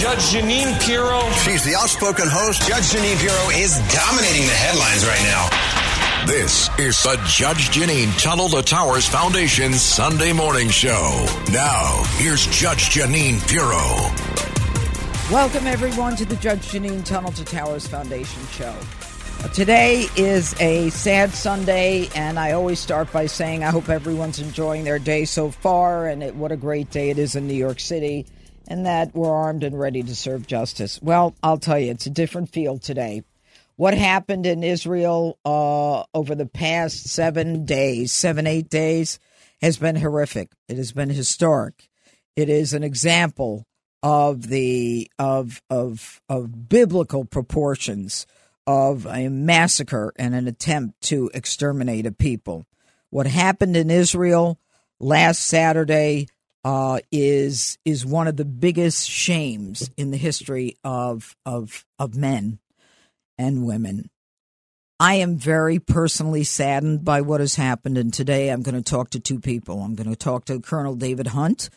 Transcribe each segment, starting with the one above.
Judge Jeanine Pirro. She's the outspoken host. Judge Jeanine Pirro is dominating the headlines right now. This is the Judge Jeanine Tunnel to Towers Foundation Sunday morning show. Now, here's Judge Jeanine Pirro. Welcome, everyone, to the Judge Jeanine Tunnel to Towers Foundation show. Today is a sad Sunday, and I always start by saying I hope everyone's enjoying their day so far, and it, what a great day it is in New York City and that we're armed and ready to serve justice. Well, I'll tell you, it's a different field today. What happened in Israel uh, over the past seven days, seven, eight days, has been horrific. It has been historic. It is an example of the of of of biblical proportions of a massacre and an attempt to exterminate a people. What happened in Israel last Saturday uh, is is one of the biggest shames in the history of of of men and women. I am very personally saddened by what has happened, and today I'm going to talk to two people. I'm going to talk to Colonel David Hunt,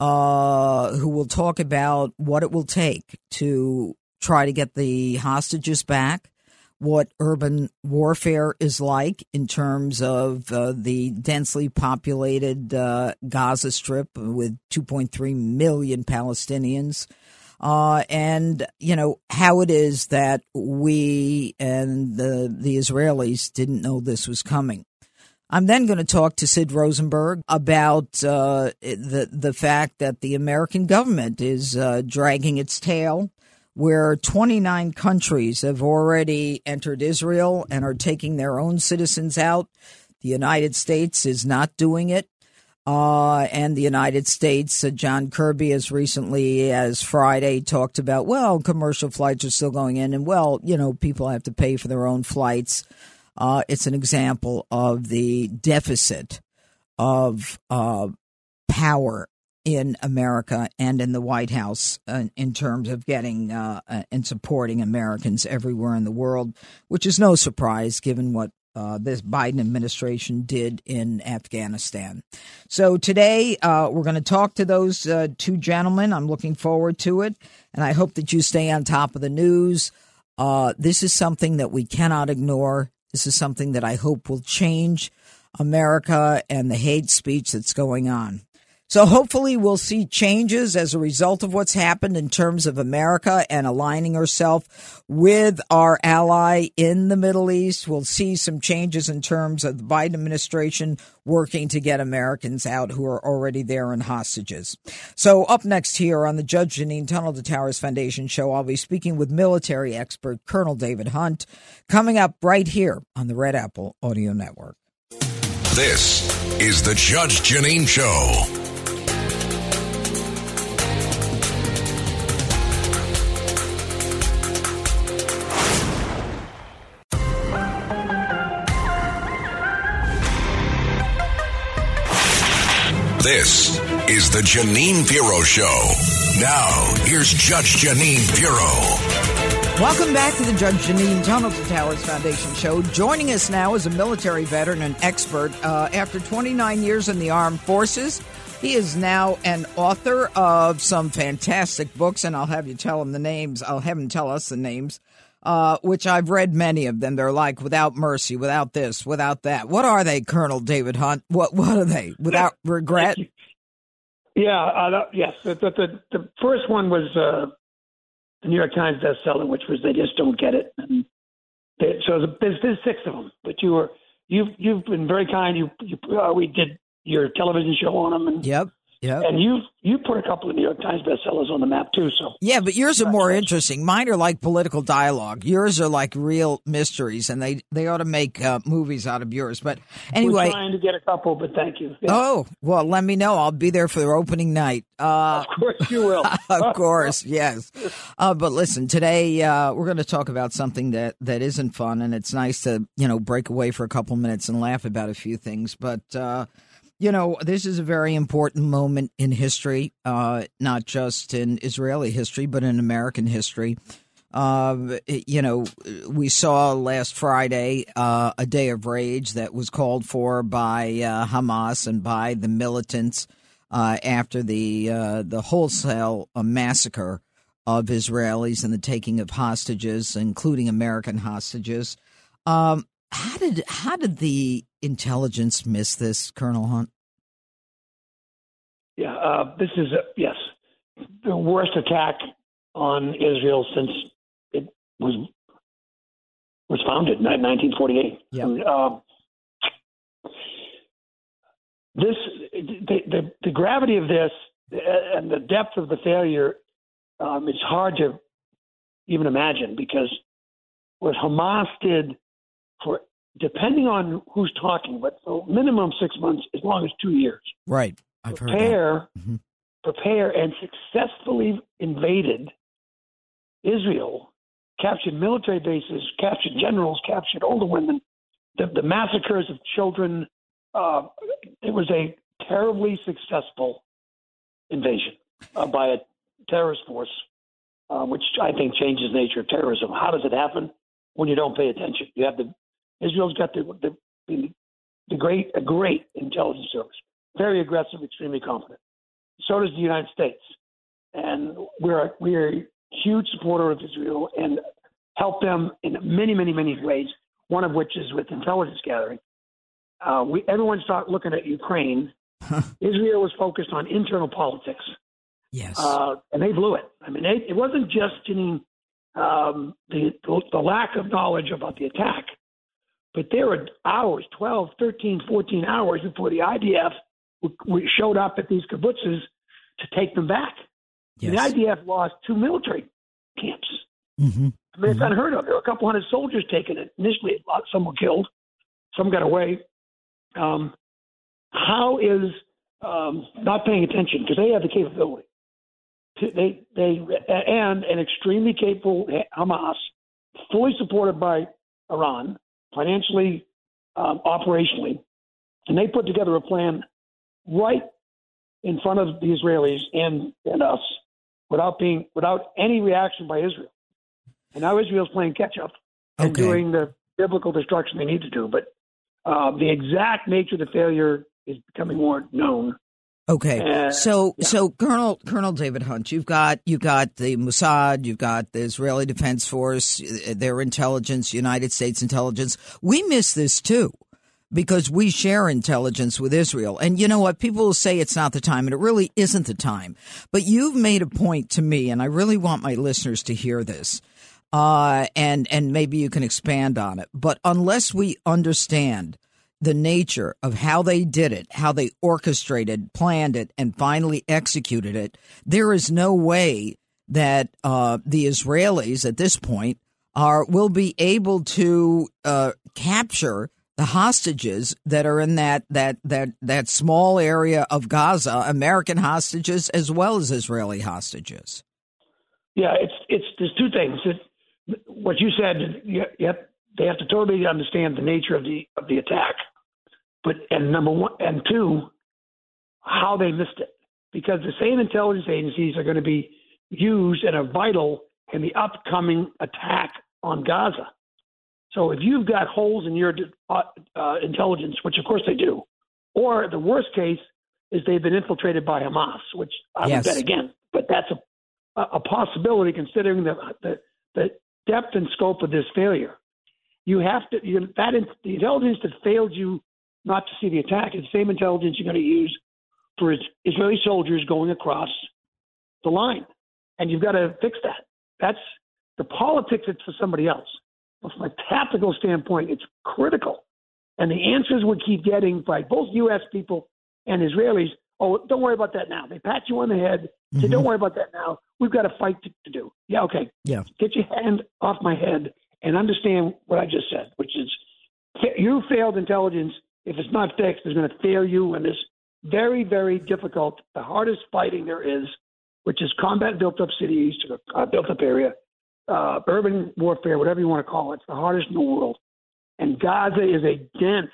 uh, who will talk about what it will take to try to get the hostages back what urban warfare is like in terms of uh, the densely populated uh, Gaza Strip with 2.3 million Palestinians. Uh, and you know how it is that we and the the Israelis didn't know this was coming. I'm then going to talk to Sid Rosenberg about uh, the the fact that the American government is uh, dragging its tail where 29 countries have already entered Israel and are taking their own citizens out. The United States is not doing it. Uh, and the United States, uh, John Kirby, as recently as Friday, talked about, well, commercial flights are still going in, and well, you know, people have to pay for their own flights. Uh, it's an example of the deficit of uh, power in America and in the White House uh, in terms of getting uh, uh, and supporting Americans everywhere in the world, which is no surprise given what uh, this Biden administration did in Afghanistan. So today uh, we're going to talk to those uh, two gentlemen. I'm looking forward to it, and I hope that you stay on top of the news. this is something that we cannot ignore. This is something that I hope will change America and the hate speech that's going on. So hopefully we'll see changes as a result of what's happened in terms of America and aligning herself with our ally in the Middle East. We'll see some changes in terms of the Biden administration working to get Americans out who are already there and hostages. So up next here on the Judge Jeanine Tunnel to Towers Foundation show, I'll be speaking with military expert Colonel David Hunt coming up right here on the Red Apple Audio Network. This is the Judge Jeanine Show. This is the Jeanine Pirro Show. Now, here's Judge Jeanine Pirro. Welcome back to the Judge Jeanine Tunnel to Towers Foundation Show. Joining us now is a military veteran and expert. Uh, after 29 years in the armed forces, he is now an author of some fantastic books, and I'll have you tell him the names. I'll have him tell us the names uh, which I've read many of them. They're like without mercy, without this, without that. What are they, Colonel David Hunt? What what are they? Without regret? Yeah, uh, yes. The, the, the first one was uh, the New York Times bestseller, which was "They Just Don't Get It." And they, so there's, there's six of them, but you were you've you've been very kind. You, you uh, we did your television show on them, and yep. Yep. And you you put a couple of New York Times bestsellers on the map too. So Yeah, but yours are more interesting. Mine are like political dialogue. Yours are like real mysteries, and they they ought to make uh, movies out of yours. But we're anyway, trying to get a couple, but thank you. Yeah, oh well, let me know. I'll be there for their opening night. Uh, of course you will. of course, yes. Uh, but listen, today uh, we're going to talk about something that, that isn't fun, and it's nice to you know break away for a couple minutes and laugh about a few things. But uh, you know, this is a very important moment in history, uh, not just in Israeli history, but in American history. Uh, you know, we saw last Friday uh, a day of rage that was called for by uh, Hamas and by the militants uh, after the uh, the wholesale uh, massacre of Israelis and the taking of hostages, including American hostages. Um, how did how did the intelligence miss this, Colonel Hunt? Yeah, uh, this is a, yes the worst attack on Israel since it was was founded in 1948. Yep. And, uh, this the, the the gravity of this uh, and the depth of the failure um, is hard to even imagine because what Hamas did for depending on who's talking, but for minimum six months, as long as two years, Right, I've heard that. prepare, prepare, and successfully invaded Israel, captured military bases, captured generals, captured older women, the, the massacres of children. Uh, it was a terribly successful invasion uh, by a terrorist force, uh, which I think changes the nature of terrorism. How does it happen? When you don't pay attention, you have the Israel's got the the, the, the great a great intelligence service, very aggressive, extremely confident. So does the United States, and we're a, we're a huge supporter of Israel and help them in many many many ways. One of which is with intelligence gathering. Uh, we everyone start looking at Ukraine. Israel was focused on internal politics Yes. uh, and they blew it. I mean, they, it wasn't just Jeanine, um, the, the lack of knowledge about the attack, but there were hours, 12, 13, 14 hours before the IDF w- w- showed up at these kibbutzes to take them back. yes. The IDF lost two military camps. hmm I mean, it's unheard of. There were a couple hundred soldiers taken. It. Initially, a lot- some were killed, some got away. Um, how is um, not paying attention because they have the capability. To, they they and an extremely capable Hamas, fully supported by Iran, financially, um, operationally, and they put together a plan right in front of the Israelis and and us, without being without any reaction by Israel. And now Israel's playing catch up and Okay. doing the biblical destruction they need to do. But uh, the exact nature of the failure is becoming more known. Okay, Uh, so yeah. so Colonel Colonel David Hunt, you've got you've got the Mossad, you've got the Israeli Defense Force, uh, their intelligence, United States intelligence. We miss this too because we share intelligence with Israel. And you know what? People will say it's not the time, and it really isn't the time. But you've made a point to me, and I really want my listeners to hear this. Uh, and and maybe you can expand on it. But unless we understand the nature of how they did it, how they orchestrated, planned it, and finally executed it, there is no way that uh, the Israelis at this point are will be able to uh, capture the hostages that are in that that that that small area of Gaza, American hostages as well as Israeli hostages. Yeah, it's it's there's two things. It, what you said, you they have to totally understand the nature of the of the attack, but and number one and two, how they missed it, because the same intelligence agencies are going to be used and are vital in the upcoming attack on Gaza. So if you've got holes in your uh, uh, intelligence, which of course they do, or the worst case is they've been infiltrated by Hamas, which I Yes. would bet again, but that's a, a possibility considering the, the the depth and scope of this failure. You have to you, that the intelligence that failed you not to see the attack is the same intelligence you're going to use for Israeli soldiers going across the line, and you've got to fix that. That's the politics. It's for somebody else. But from a tactical standpoint, it's critical, and the answers we keep getting by both U.S. people and Israelis oh, don't worry about that now. They pat you on the head. Say, Mhm. don't worry about that now. We've got a fight to, to do. Yeah, okay. Yeah. Get your hand off my head and understand what I just said, which is you failed intelligence. If it's not fixed, it's going to fail you. And this very, very difficult, the hardest fighting there is, which is combat built up cities, uh, built up area, uh, urban warfare, whatever you want to call it. It's the hardest in the world. And Gaza is a dense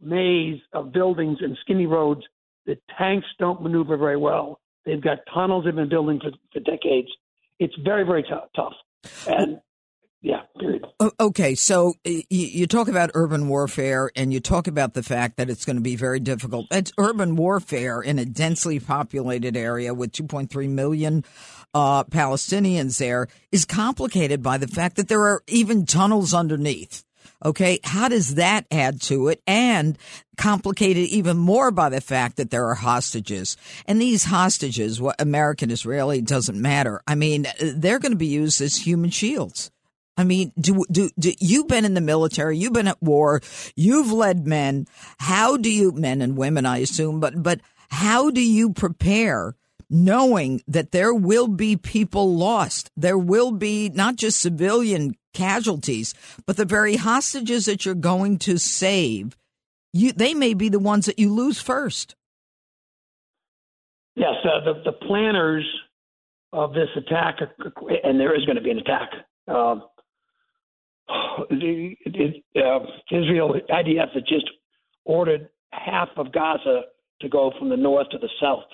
maze of buildings and skinny roads that tanks don't maneuver very well. They've got tunnels they've been building for, for decades. It's very, very tou- tough. And yeah, period. Okay, so you talk about urban warfare and you talk about the fact that it's going to be very difficult. It's urban warfare in a densely populated area with 2.3 million uh, Palestinians there is complicated by the fact that there are even tunnels underneath. Okay, how does that add to it? And complicated even more by the fact that there are hostages. And these hostages, what American Israeli doesn't matter. I mean, they're going to be used as human shields. I mean, do, do, do you've been in the military, you've been at war, you've led men. How do you, men and women, I assume, but, but how do you prepare knowing that there will be people lost? There will be not just civilian casualties, but the very hostages that you're going to save. You, they may be the ones that you lose first. Yes, uh, the, the planners of this attack, and there is going to be an attack. Um, the, the, uh, Israel, IDF, had just ordered half of Gaza to go from the north to the south.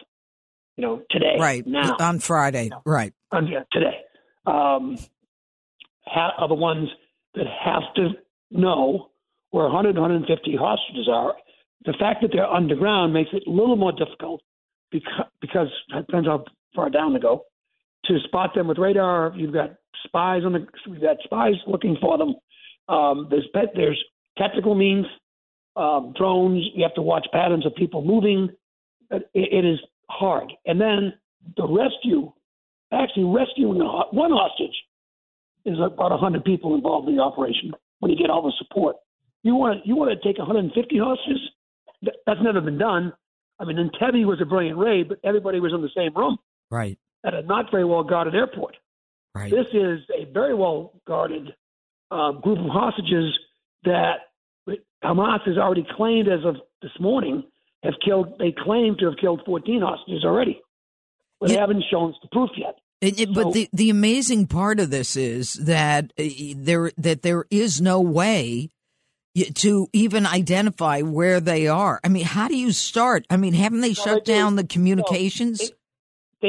You know, today, Right. now, On Friday. Right. um, yeah, today. Um, ha- are the ones that have to know where 100, 150 hostages are. The fact that they're underground makes it a little more difficult because, because it depends how far down to go to spot them with radar. You've got spies on the, we've got spies looking for them. Um, there's pet, there's tactical means, um, drones. You have to watch patterns of people moving. It, it is hard. And then the rescue actually rescuing one hostage is about 100 people involved in the operation when you get all the support. You want to you want to take 150 hostages? That's never been done. I mean, Entebbe was a brilliant raid, but everybody was in the same room Right. at a not very well guarded airport. Right. This is a very well guarded uh, group of hostages that Hamas has already claimed as of this morning have killed. They claim to have killed 14 hostages already, but they haven't shown us the proof yet. It- it- So- but the, the amazing part of this is that uh, there that there is no way to even identify where they are. I mean, how do you start? I mean, haven't they shut they down the communications? they-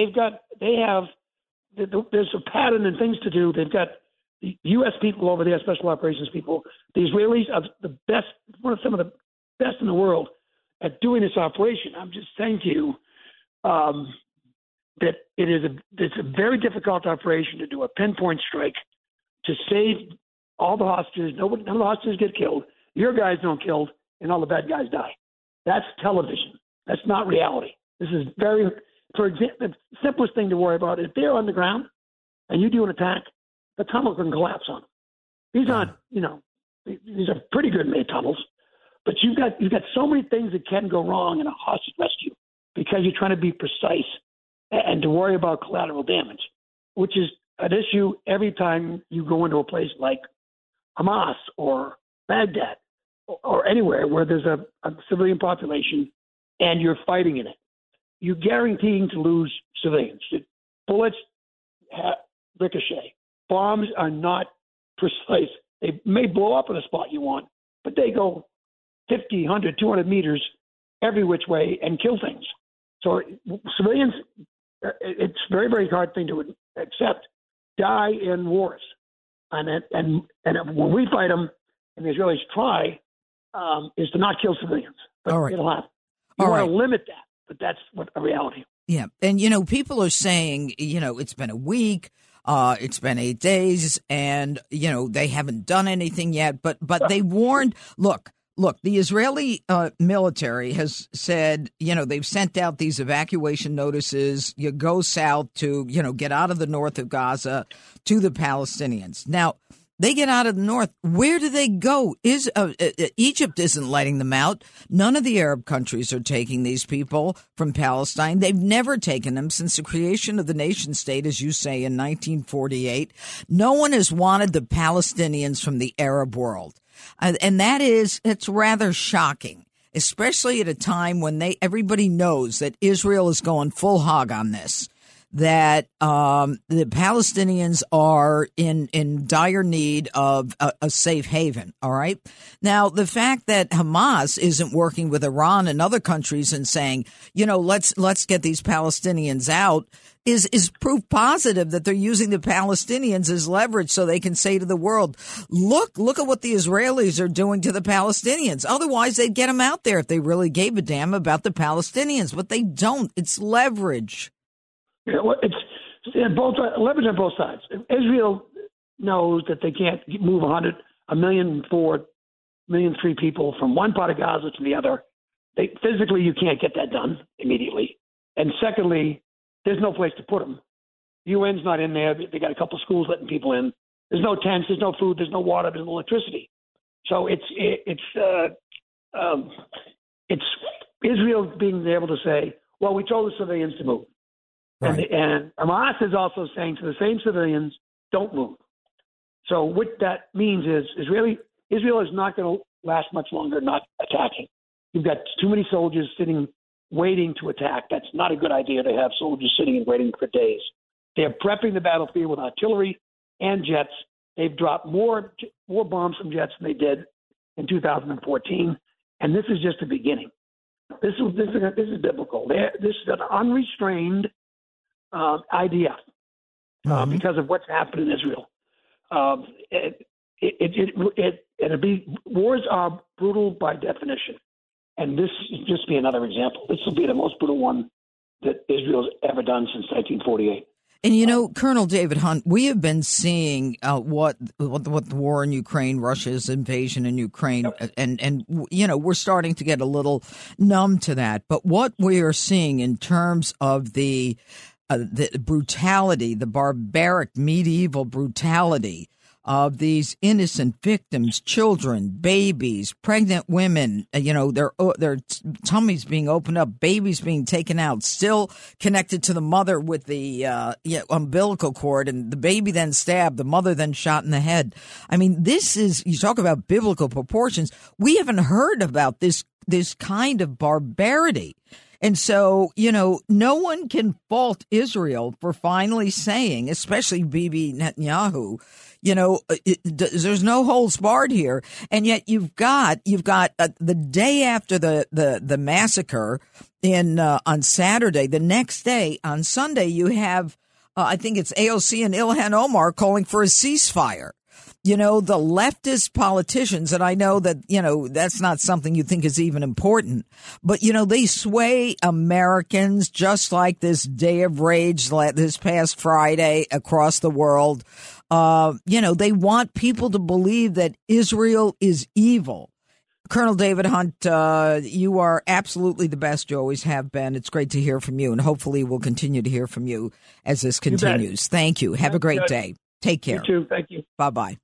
they've got they have there's a pattern and things to do. They've got the U.S. people over there, special operations people. The Israelis are the best, one of some of the best in the world at doing this operation. I'm just saying to you um, that it is a it's a very difficult operation to do a pinpoint strike to save all the hostages. Nobody, none of the hostages get killed. Your guys don't killed, and all the bad guys die. That's television. That's not reality. This is very, for example, the simplest thing to worry about. If they're underground and you do an attack, the tunnel can collapse on them. These aren't, you know, these are pretty good made tunnels, but you've got you've got so many things that can go wrong in a hostage rescue because you're trying to be precise and, to worry about collateral damage, which is an issue every time you go into a place like Hamas or Baghdad or, or anywhere where there's a, a civilian population and you're fighting in it. You're guaranteeing to lose civilians. Bullets ha- ricochet. Bombs are not precise. They may blow up in a spot you want, but they go 50, 100, 200 meters every which way and kill things. So civilians, uh, it's a very, very hard thing to accept, die in wars. And, and, and when we fight them, and the Israelis try, um, is to not kill civilians. But All right. it'll happen. You All want right. to limit that, but that's what a reality. Yeah. And, you know, people are saying, you know, it's been a week. Uh, it's been eight days and, you know, they haven't done anything yet, but, but they warned, look, look, the Israeli uh, military has said, you know, they've sent out these evacuation notices. You go south to, you know, get out of the north of Gaza to the Palestinians. Now, They get out of the north. Where do they go? Is uh, uh, uh, Egypt isn't letting them out. None of the Arab countries are taking these people from Palestine. They've never taken them since the creation of the nation state, as you say, in 1948. No one has wanted the Palestinians from the Arab world, uh, and that is it's rather shocking, especially at a time when they everybody knows that Israel is going full hog on this that um, the Palestinians are in in dire need of a, a, safe haven. All right. Now, the fact that Hamas isn't working with Iran and other countries and saying, you know, let's let's get these Palestinians out is is proof positive that they're using the Palestinians as leverage so they can say to the world, look, look at what the Israelis are doing to the Palestinians. Otherwise, they'd get them out there if they really gave a damn about the Palestinians, but they don't. It's leverage. You it's both leverage on both sides. Israel knows that they can't move a 100, a million four, million three people from one part of Gaza to the other. They, physically, you can't get that done immediately. And secondly, there's no place to put them. The UN's not in there. They got a couple schools letting people in. There's no tents. There's no food. There's no water. There's no electricity. So it's it, it's uh, um, it's Israel being able to say, well, we told the civilians to move. Right. And, and Hamas is also saying to the same civilians, don't move. So what that means is Israeli Israel is not going to last much longer not attacking. You've got too many soldiers sitting waiting to attack. That's not a good idea to have soldiers sitting and waiting for days. They're prepping the battlefield with artillery and jets. They've dropped more more bombs from jets than they did in 2014, and this is just the beginning. This is this is this is biblical. They're, this is an unrestrained uh, idea uh, mm-hmm. because of what's happened in Israel. Um, it, it, it, it, it'll be wars are brutal by definition, and this will just be another example. This will be the most brutal one that Israel's ever done since 1948. And you know, Colonel David Hunt, we have been seeing uh, what, what what the war in Ukraine, Russia's invasion in Ukraine, yep. and and you know we're starting to get a little numb to that. But what we are seeing in terms of the uh, the brutality, the barbaric medieval brutality of these innocent victims, children, babies, pregnant women, uh, you know, their uh, their tummies being opened up, babies being taken out, still connected to the mother with the uh, yeah, umbilical cord, and the baby then stabbed, the mother then shot in the head. I mean, this is you talk about biblical proportions. We haven't heard about this this kind of barbarity. And so, you know, no one can fault Israel for finally saying, especially Bibi Netanyahu, you know, uh, it, there's no holds barred here. And yet you've got, you've got uh, the day after the, the, the massacre in, uh, on Saturday, the next day on Sunday, you have, uh, I think it's AOC and Ilhan Omar calling for a ceasefire you know, the leftist politicians, and I know that, you know, that's not something you think is even important, but, you know, they sway Americans just like this day of rage this past Friday across the world. Uh, you know, they want people to believe that Israel is evil. Colonel David Hunt, uh, you are absolutely the best. You always have been. It's great to hear from you, and hopefully we'll continue to hear from you as this continues. You Thank you. Have a great day. Take care. You too. Thank you. Bye bye.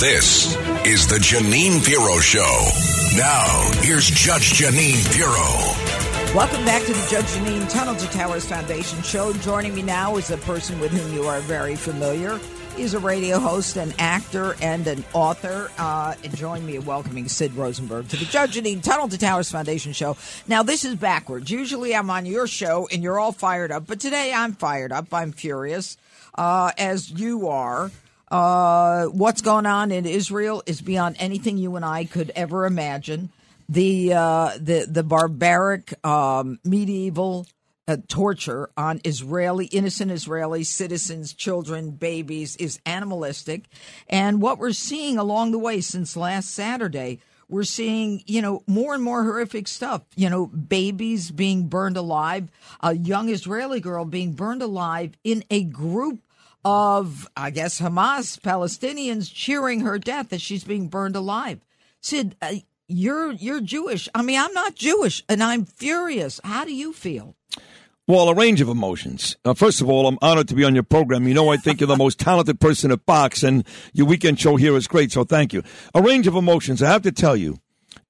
This is the Jeanine Pirro Show. Now, here's Judge Jeanine Pirro. Welcome back to the Judge Jeanine Tunnel to Towers Foundation show. Joining me now is a person with whom you are very familiar. He's a radio host, an actor, and an author. Uh, and join me in welcoming Sid Rosenberg to the Judge Jeanine Tunnel to Towers Foundation show. Now, this is backwards. Usually I'm on your show and you're all fired up, but today I'm fired up. I'm furious, uh, as you are. Uh, what's going on in Israel is beyond anything you and I could ever imagine. The uh, the the barbaric um, medieval uh, torture on Israeli innocent Israeli citizens, children, babies is animalistic, and what we're seeing along the way since last Saturday we're seeing, you know, more and more horrific stuff. You know, babies being burned alive, a young Israeli girl being burned alive in a group of, I guess, Hamas Palestinians cheering her death as she's being burned alive. Sid, uh, you're you're Jewish. I mean, I'm not Jewish, and I'm furious. How do you feel? Well, a range of emotions. Uh, first of all, I'm honored to be on your program. You know, I think you're the most talented person at Fox, and your weekend show here is great, so thank you. A range of emotions. I have to tell you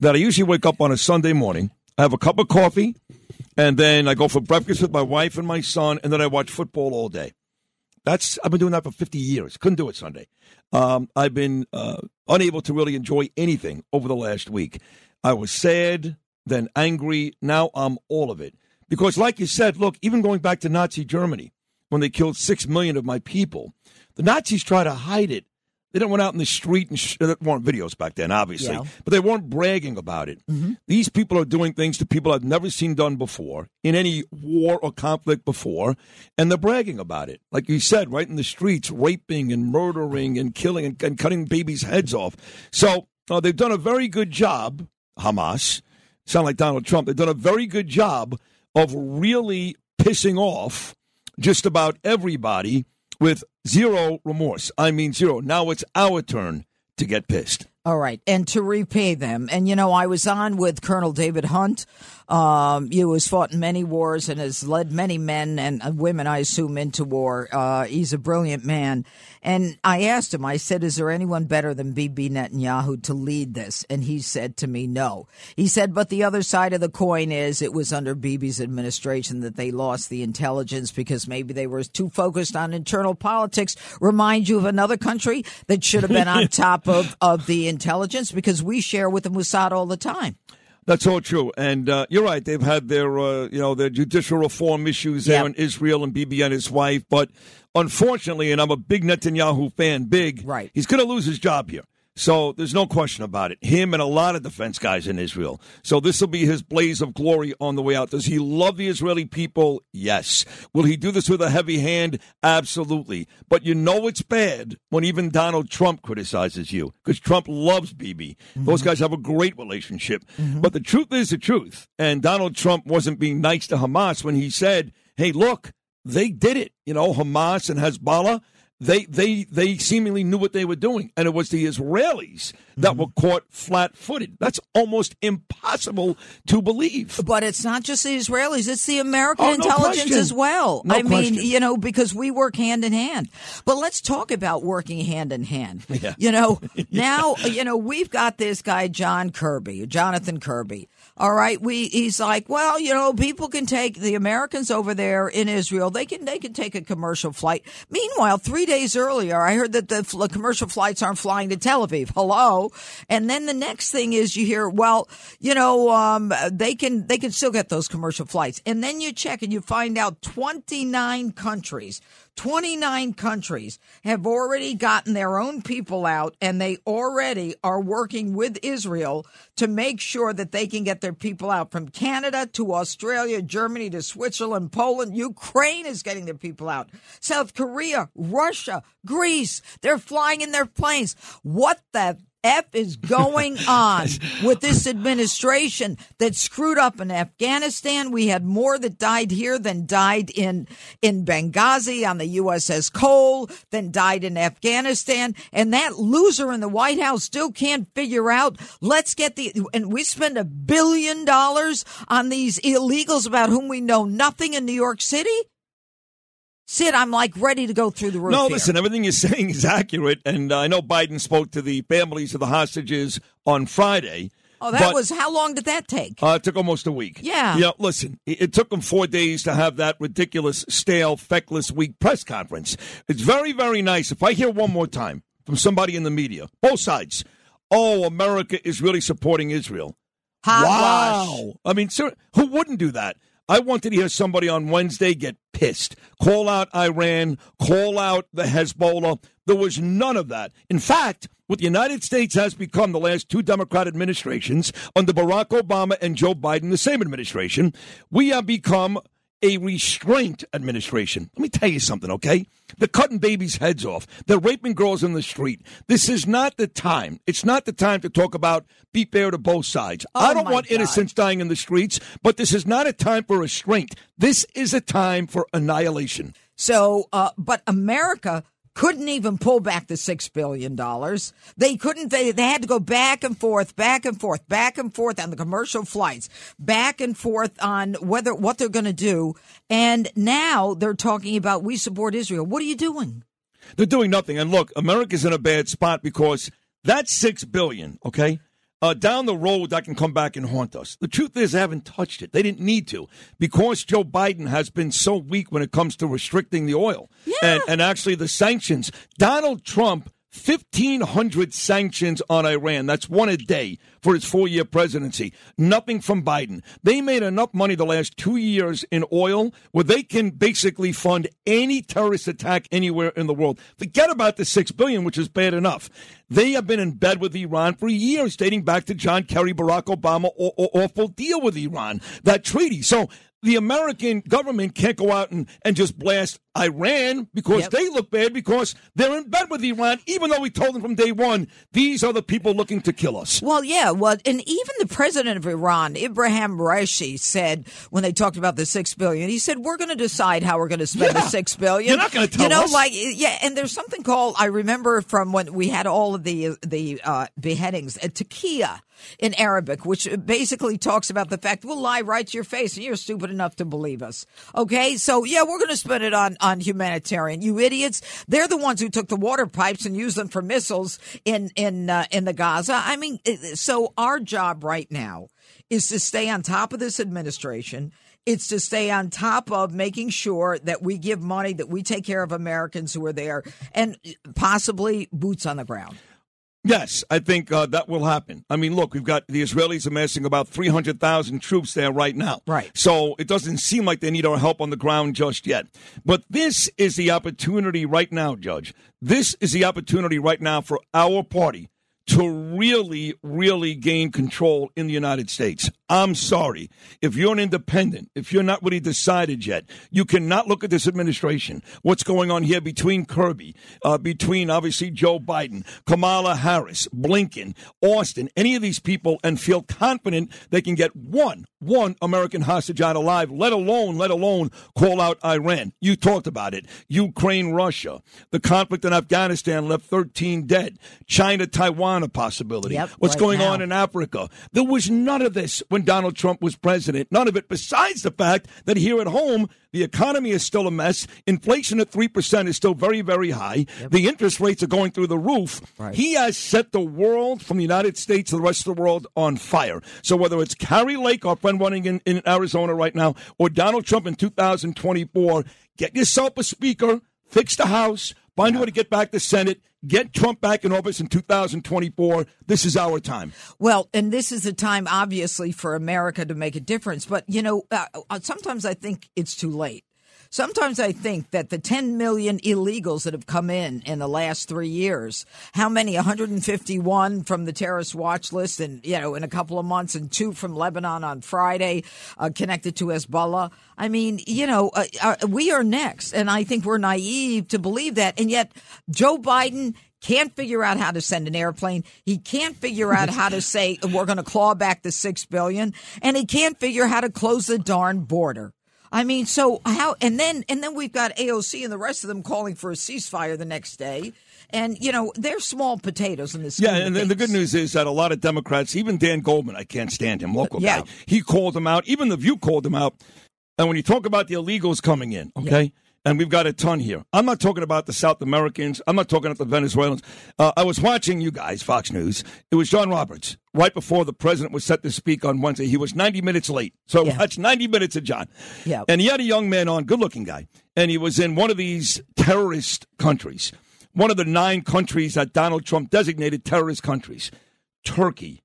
that I usually wake up on a Sunday morning, I have a cup of coffee, and then I go for breakfast with my wife and my son, and then I watch football all day. That's I've been doing that for 50 years. Couldn't do it Sunday. Um, I've been uh, unable to really enjoy anything over the last week. I was sad, then angry. Now I'm all of it. Because, like you said, look, even going back to Nazi Germany, when they killed six million of my people, the Nazis try to hide it. They didn't went out in the street and sh- there weren't videos back then, obviously, Yeah. but they weren't bragging about it. These people are doing things to people I've never seen done before in any war or conflict before, and they're bragging about it. Like you said, right in the streets, raping and murdering and killing and, and cutting babies' heads off. So uh, they've done a very good job, Hamas. Sound like Donald Trump. They've done a very good job of really pissing off just about everybody with zero remorse. I mean, zero. Now it's our turn to get pissed. All right, and to repay them. And you know, I was on with Colonel David Hunt, um, who has fought in many wars and has led many men and uh, women, I assume, into war. Uh, he's a brilliant man. And I asked him, I said, Is there anyone better than Bibi Netanyahu to lead this? And he said to me, No. He said, But the other side of the coin is it was under Bibi's administration that they lost the intelligence because maybe they were too focused on internal politics. Remind you of another country that should have been on top of, of the intelligence because we share with the Mossad all the time. That's all true, and uh, you're right. They've had their, uh, you know, their judicial reform issues there Yep. in Israel and Bibi and his wife. But unfortunately, and I'm a big Netanyahu fan, big. Right. He's going to lose his job here. So there's no question about it. Him and a lot of defense guys in Israel. So this will be his blaze of glory on the way out. Does he love the Israeli people? Yes. Will he do this with a heavy hand? Absolutely. But you know it's bad when even Donald Trump criticizes you because Trump loves Bibi. Mm-hmm. Those guys have a great relationship. Mm-hmm. But the truth is the truth. And Donald Trump wasn't being nice to Hamas when he said, hey, look, they did it. You know, Hamas and Hezbollah they they they seemingly knew what they were doing, and it was the Israelis that Mm-hmm. were caught flat-footed. That's almost impossible to believe. But it's not just the Israelis, it's the American Oh, no intelligence question. as well. No I mean, you know, because we work hand in hand. But let's talk about working hand in hand. Yeah. You know, now, you know, we've got this guy, John Kirby, Jonathan Kirby. All right. We, he's like, well, you know, people can take the Americans over there in Israel. They can, they can take a commercial flight. Meanwhile, three days earlier, I heard that the commercial flights aren't flying to Tel Aviv. Hello. And then the next thing is you hear, well, you know, um, they can, they can still get those commercial flights. And then you check and you find out 29 countries 29 countries have already gotten their own people out and they already are working with Israel to make sure that they can get their people out from Canada to Australia, Germany to Switzerland, Poland. Ukraine is getting their people out. South Korea, Russia, Greece. They're flying in their planes. What the F is going on with this administration that screwed up in Afghanistan? We had more that died here than died in in Benghazi on the USS Cole, than died in Afghanistan, and that loser in the White House still can't figure out. Let's get the and we spend a billion dollars on these illegals about whom we know nothing in New York City. Sid, I'm like ready to go through the roof. No, here. listen, everything you're saying is accurate, and I know Biden spoke to the families of the hostages on Friday. Oh, that but- was how long did that take? Uh, it took almost a week. Yeah. Yeah, listen, it, it took them four days to have that ridiculous, stale, feckless week press conference. It's very, very nice. If I hear one more time from somebody in the media, both sides, oh, America is really supporting Israel. Hogwash. wow. I mean, sir, who wouldn't do that? I wanted to hear somebody on Wednesday get pissed, call out Iran, call out the Hezbollah. There was none of that. In fact, what the United States has become the last two Democrat administrations under Barack Obama and Joe Biden, the same administration, we have become a restraint administration. Let me tell you something, okay? They're cutting babies' heads off. They're raping girls in the street. This is not the time. It's not the time to talk about be fair to both sides. I don't want God. innocents dying in the streets, but this is not a time for restraint. This is a time for annihilation. So, uh, but America couldn't even pull back the six billion dollars. They couldn't. They they had to go back and forth, back and forth, back and forth on the commercial flights, back and forth on whether what they're going to do. And now they're talking about we support Israel. What are you doing? They're doing nothing. And look, America's in a bad spot because that six billion, okay, uh, down the road that can come back and haunt us. The truth is, they haven't touched it. They didn't need to because Joe Biden has been so weak when it comes to restricting the oil Yeah. and, and actually the sanctions. Donald Trump. 1,500 sanctions on Iran. That's one a day for his four year presidency. Nothing from Biden. They made enough money the last two years in oil where they can basically fund any terrorist attack anywhere in the world. Forget about the six billion, which is bad enough. They have been in bed with Iran for years, dating back to John Kerry, Barack Obama, aw- aw- awful deal with Iran, that treaty. So the American government can't go out and, and just blast Iran because Yep. they look bad because they're in bed with Iran, even though we told them from day one, these are the people looking to kill us. Well, yeah, well, and even the president of Iran, Ibrahim Raisi, said when they talked about the six billion, he said we're going to decide how we're going to spend Yeah. the six billion. You're not gonna tell you know, us. like yeah. And there's something called I remember from when we had all of the the uh, beheadings at taqiyya in Arabic, which basically talks about the fact we'll lie right to your face, and you're stupid enough to believe us. Okay, so yeah, we're going to spend it on on humanitarian. You idiots! They're the ones who took the water pipes and used them for missiles in in uh, in the Gaza. I mean, so our job right now is to stay on top of this administration. It's to stay on top of making sure that we give money, that we take care of Americans who are there, and possibly boots on the ground. Yes, I think uh, that will happen. I mean, look, we've got the Israelis amassing about 300,000 troops there right now. Right. So it doesn't seem like they need our help on the ground just yet. But this is the opportunity right now, Judge. This is the opportunity right now for our party to really, really gain control in the United States. I'm sorry. If you're an independent, if you're not really decided yet, you cannot look at this administration. What's going on here between Kirby, uh, between obviously Joe Biden, Kamala Harris, Blinken, Austin, any of these people, and feel confident they can get one, one American hostage out alive, let alone, let alone call out Iran. You talked about it. Ukraine, Russia. The conflict in Afghanistan left 13 dead. China, Taiwan, a possibility. Yep, What's right going now. on in Africa? There was none of this when Donald Trump was president. None of it, besides the fact that here at home, the economy is still a mess. Inflation at 3% is still very, very high. The interest rates are going through the roof. Right. He has set the world from the United States to the rest of the world on fire. So whether it's Kari Lake, our friend running in, in Arizona right now, or Donald Trump in 2024, get yourself a speaker, fix the House, find a way to get back the Senate, get Trump back in office in 2024. This is our time. Well, and this is the time, obviously, for America to make a difference. But, you know, uh, uh, sometimes I think it's too late. Sometimes I think that the 10 million illegals that have come in in the last three years, how many? 151 from the terrorist watch list, and you know, in a couple of months, and two from Lebanon on Friday, uh, connected to Hezbollah. I mean, you know, uh, uh, we are next, and I think we're naive to believe that. And yet, Joe Biden can't figure out how to send an airplane. He can't figure out how to say we're going to claw back the six billion, and he can't figure how to close the darn border. I mean, so how? And then and then we've got AOC and the rest of them calling for a ceasefire the next day. And you know they're small potatoes in this. Yeah, and the good news is that a lot of Democrats, even Dan Goldman, I can't stand him, local Yeah. guy, he called them out. Even The View called them out. And when you talk about the illegals coming in, okay, and we've got a ton here. I'm not talking about the South Americans. I'm not talking about the Venezuelans. Uh, I was watching you guys, Fox News. It was John Roberts right before the president was set to speak on Wednesday. He was 90 minutes late. So Yeah. that's 90 minutes of John. Yeah. And he had a young man on, good looking guy, and he was in one of these terrorist countries, one of the nine countries that Donald Trump designated terrorist countries Turkey,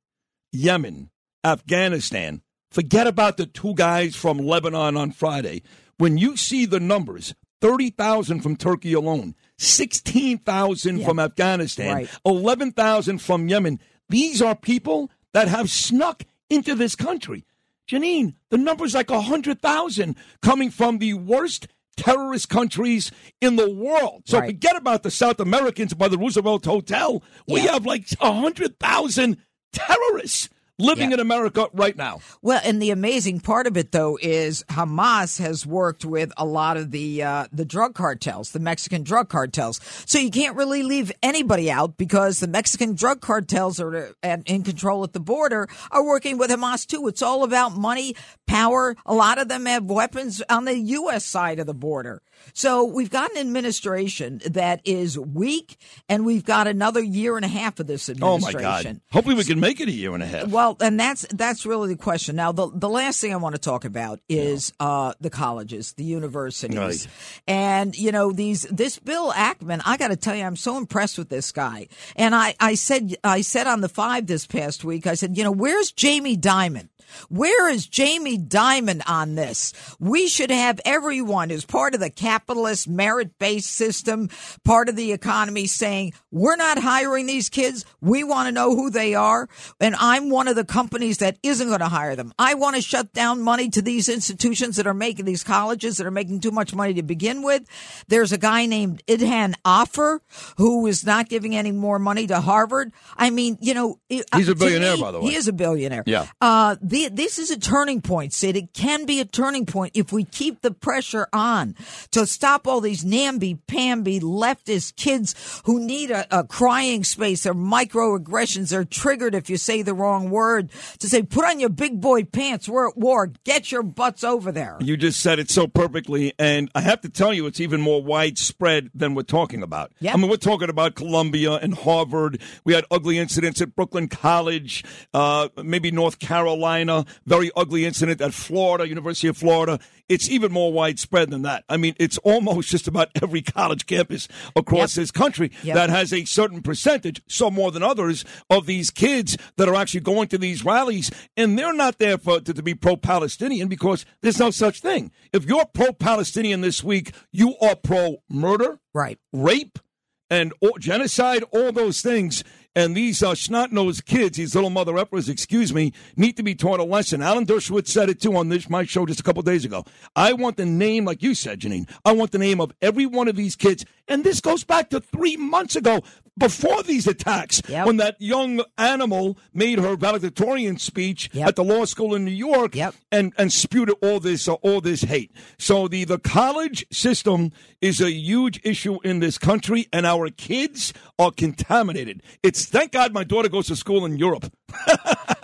Yemen, Afghanistan. Forget about the two guys from Lebanon on Friday. When you see the numbers 30,000 from Turkey alone, 16,000 Yeah. from Afghanistan, Right. 11,000 from Yemen, these are people that have snuck into this country. Jeanine, the number's like 100,000 coming from the worst terrorist countries in the world. So Right. forget about the South Americans by the Roosevelt Hotel. We Yeah. have like 100,000 terrorists living Yeah. in America right now. Well, and the amazing part of it, though, is Hamas has worked with a lot of the uh, the drug cartels, the Mexican drug cartels. So you can't really leave anybody out because the Mexican drug cartels are uh, in control at the border are working with Hamas too. It's all about money, power. A lot of them have weapons on the U.S. side of the border. So we've got an administration that is weak, and we've got another year and a half of this administration. Oh my. God! Hopefully, we can make it a year and a half. Well, and that's that's really the question. Now, the the last thing I want to talk about is uh, the colleges, the universities, Right. and you know these this Bill Ackman. I got to tell you, I'm so impressed with this guy. And I I said I said on the five this past week, I said, you know, where's Jamie Dimon? Where is Jamie Dimon on this? We should have everyone as part of the capitalist merit based system, part of the economy saying, we're not hiring these kids. We want to know who they are. And I'm one of the companies that isn't going to hire them. I want to shut down money to these institutions that are making these colleges that are making too much money to begin with. There's a guy named Idan Ofer who is not giving any more money to Harvard. I mean, you know, He's a billionaire, me, by the way. He is a billionaire. Yeah. Uh, the, this is a turning point, Sid. It can be a turning point if we keep the pressure on to stop all these namby-pamby leftist kids who need a, a crying space. They're microaggressions. They're triggered if you say the wrong word. To say, put on your big boy pants. We're at war. Get your butts over there. You just said it so perfectly, and I have to tell you, it's even more widespread than we're talking about. Yeah. I mean, we're talking about Columbia and Harvard. We had ugly incidents at Brooklyn College, uh, maybe North Carolina. Very ugly incident at Florida, University of Florida. It's even more widespread than that. I mean, it's almost just about every college campus across Yep. this country Yep. that has a certain percentage, some more than others, of these kids that are actually going to these rallies, and they're not there for to, to be pro-Palestinian because there's no such thing. If you're pro-Palestinian this week, you are pro-murder, Right. rape, and all, genocide, all those things. And these uh, snot-nosed kids, these little mother effers, excuse me, need to be taught a lesson. Alan Dershowitz said it too on this my show just a couple days ago. I want the name, like you said, Jeanine. I want the name of every one of these kids. And this goes back to three months ago, before these attacks, Yep. when that young animal made her valedictorian speech Yep. at the law school in New York Yep. and and spewed all this uh, all this hate. So the the college system is a huge issue in this country, and our kids are contaminated. It's thank God my daughter goes to school in Europe.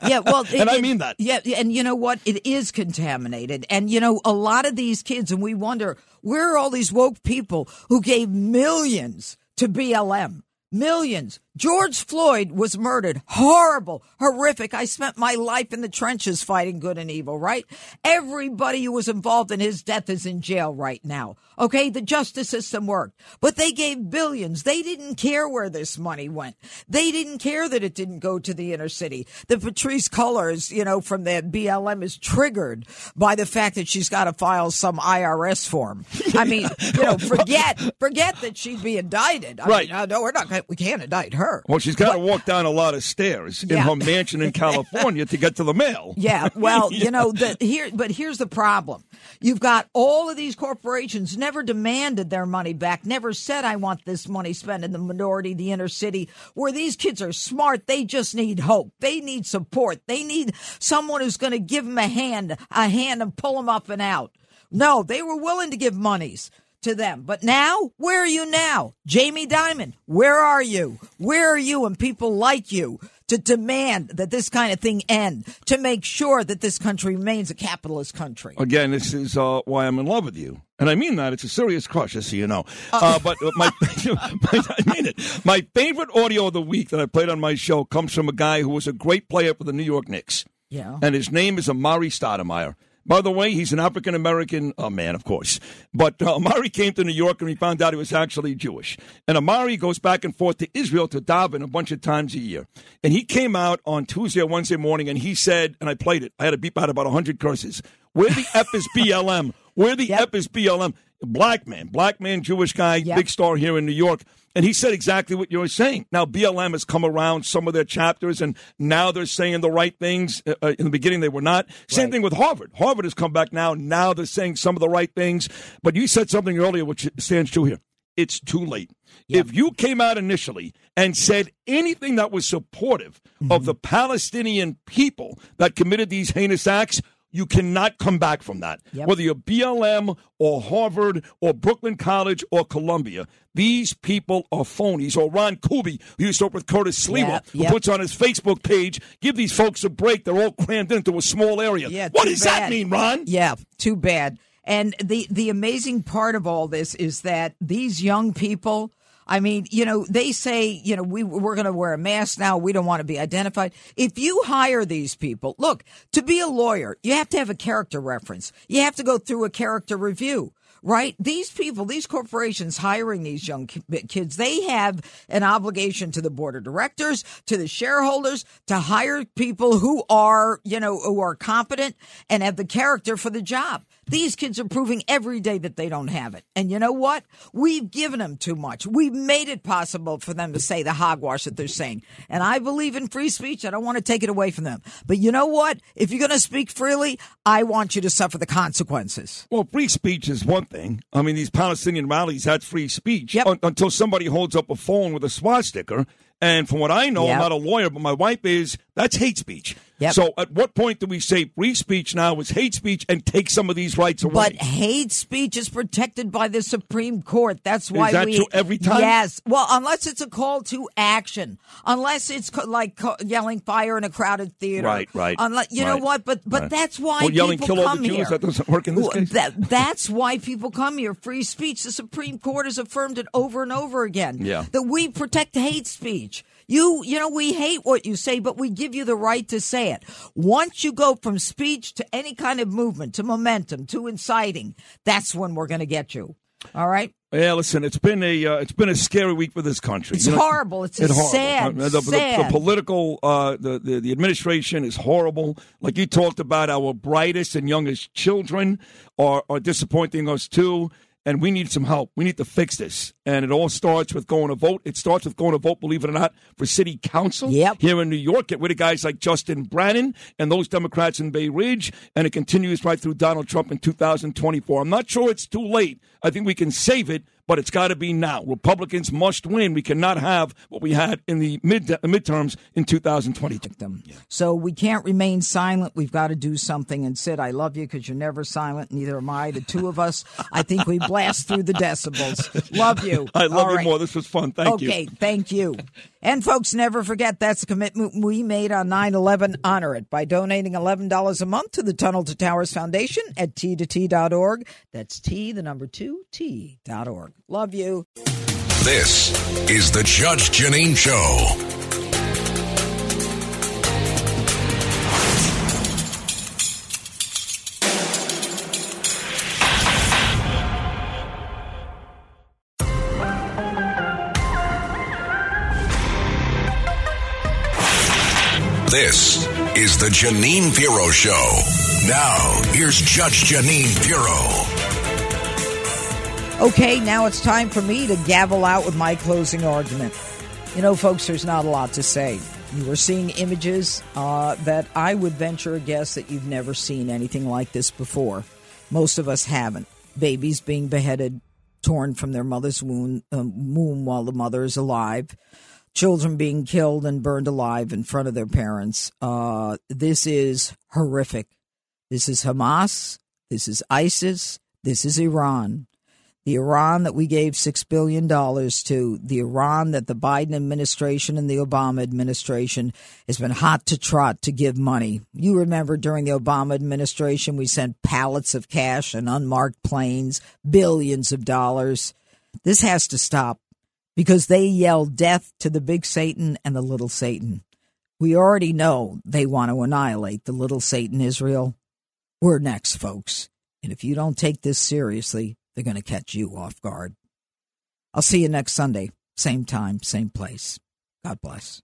Yeah, well, And I it- mean that. Yeah, and you know what? It is contaminated, and you know a lot of these kids, and we wonder where are all these woke people who gave millions to BLM. Millions. George Floyd was murdered. Horrible, horrific. I spent my life in the trenches fighting good and evil, right? Everybody who was involved in his death is in jail right now. Okay, the justice system worked, but they gave billions. They didn't care where this money went. They didn't care that it didn't go to the inner city. The Patrisse Cullors, you know, from the BLM is triggered by the fact that she's got to file some IRS form. I mean, you know, forget forget that she'd be indicted. I Right. Mean, no, we're not. We can't indict her. Well, she's got to walk down a lot of stairs in her mansion in California to get to the mail. Yeah, well, you know, the here but here's the problem. You've got all of these corporations never demanded their money back, never said I want this money spent in the minority, the inner city, where these kids are smart, they just need hope. They need support. They need someone who's going to give them a hand, a hand and pull them up and out. No, they were willing to give monies to them. But now, where are you now? Jamie Dimon, where are you? Where are you and people like you to demand that this kind of thing end, to make sure that this country remains a capitalist country? Again, this is uh, why I'm in love with you. And I mean that. It's a serious crush, just so you know. Uh, but my, my, I mean it. My favorite audio of the week that I played on my show comes from a guy who was a great player for the New York Knicks. Yeah. And his name is Amar'e Stoudemire. By the way, he's an African American uh, man, of course. But uh, Amar'e came to New York and we found out he was actually Jewish. And Amar'e goes back and forth to Israel to daven a bunch of times a year. And he came out on Tuesday or Wednesday morning and he said, and I played it, I had to beep out about 100 curses. Where the F is BLM? Where the Yep. F is BLM? Black man, black man, Jewish guy, Yep. big star here in New York. And he said exactly what you were saying. Now, BLM has come around some of their chapters, and now they're saying the right things. Uh, uh, in the beginning, they were not. Same Right. thing with Harvard. Harvard has come back now. Now they're saying some of the right things. But you said something earlier which stands true here. it's too late. If you came out initially and said anything that was supportive Mm-hmm. of the Palestinian people that committed these heinous acts, you cannot come back from that. Yep. Whether you're BLM or Harvard or Brooklyn College or Columbia, these people are phonies. Or Ron Kuby, who used to work with Curtis Sliwa, Yep, who yep. puts on his Facebook page, give these folks a break. They're all crammed into a small area. Yeah, what does that mean, Ron? Yeah, too bad. And the the amazing part of all this is that these young people. I mean, you know, they say, you know, we we're going to wear a mask now. We don't want to be identified. If you hire these people, look, to be a lawyer, you have to have a character reference. You have to go through a character review. Right? These people, these corporations hiring these young kids, they have an obligation to the board of directors, to the shareholders, to hire people who are, you know, who are competent and have the character for the job. These kids are proving every day that they don't have it. And you know what? We've given them too much. We've made it possible for them to say the hogwash that they're saying. And I believe in free speech. I don't want to take it away from them. But you know what? If you're going to speak freely, I want you to suffer the consequences. Well, free speech is one thing. I mean, these Palestinian rallies, that's free speech Yep. un- until somebody holds up a phone with a swastika. And from what I know, Yep. I'm not a lawyer, but my wife is, that's hate speech. Yep. So at what point do we say free speech now is hate speech and take some of these rights away? But hate speech is protected by the Supreme Court. That's why that we true every time? Yes. Well, unless it's a call to action, unless it's co- like co- yelling fire in a crowded theater. Right, right, Unless you know what, but but right. that's why Well, yelling, people "Kill all the come Jews," here. that doesn't work in this Well, case? That, that's why people come here. Free speech. The Supreme Court has affirmed it over and over again. Yeah. That we protect hate speech. You, you know, we hate what you say, but we give you the right to say it. Once you go from speech to any kind of movement, to momentum, to inciting, that's when we're going to get you. All right. Yeah, listen, it's been a uh, it's been a scary week for this country. It's horrible. It's a sad, Uh, the, the- sad. the political, uh, the, the the administration is horrible. Like you talked about, our brightest and youngest children are are disappointing us too. And we need some help. We need to fix this. And it all starts with going to vote. It starts with going to vote, believe it or not, for city council Yep. here in New York. Get rid of guys like Justin Brannan and those Democrats in Bay Ridge. And it continues right through Donald Trump in 2024. I'm not sure it's too late. I think we can save it, but it's got to be now. Republicans must win. We cannot have what we had in the mid uh, midterms in 2022. them. So we can't remain silent. We've got to do something. And Sid, I love you because you're never silent. Neither am I. The two of us, I think we blast through the decibels. Love you. I love All you right. more. This was fun. Thank you. okay, thank you. And folks, never forget that's a commitment we made on 9-11. Honor it by donating $11 a month to the Tunnel to Towers Foundation at t2t.org. That's T, the number two, T.org. Love you. This is the Judge Jeanine Show. This is the Jeanine Pirro Show. Now, here's Judge Jeanine Pirro. Okay, now it's time for me to gavel out with my closing argument. You know, folks, there's not a lot to say. You are seeing images uh, that I would venture a guess that you've never seen anything like this before. Most of us haven't. Babies being beheaded, torn from their mother's womb, um, womb while the mother is alive. Children being killed and burned alive in front of their parents. Uh, this is horrific. This is Hamas. This is ISIS. This is Iran the Iran that we gave $6 billion to, the Iran that the Biden administration and the Obama administration has been hot to trot to give money. You remember during the Obama administration, we sent pallets of cash and unmarked planes, billions of dollars. This has to stop because they yell death to the big Satan and the little Satan. We already know they want to annihilate the little Satan Israel. We're next, folks. And if you don't take this seriously, they're going to catch you off guard. I'll see you next Sunday, same time, same place. God bless.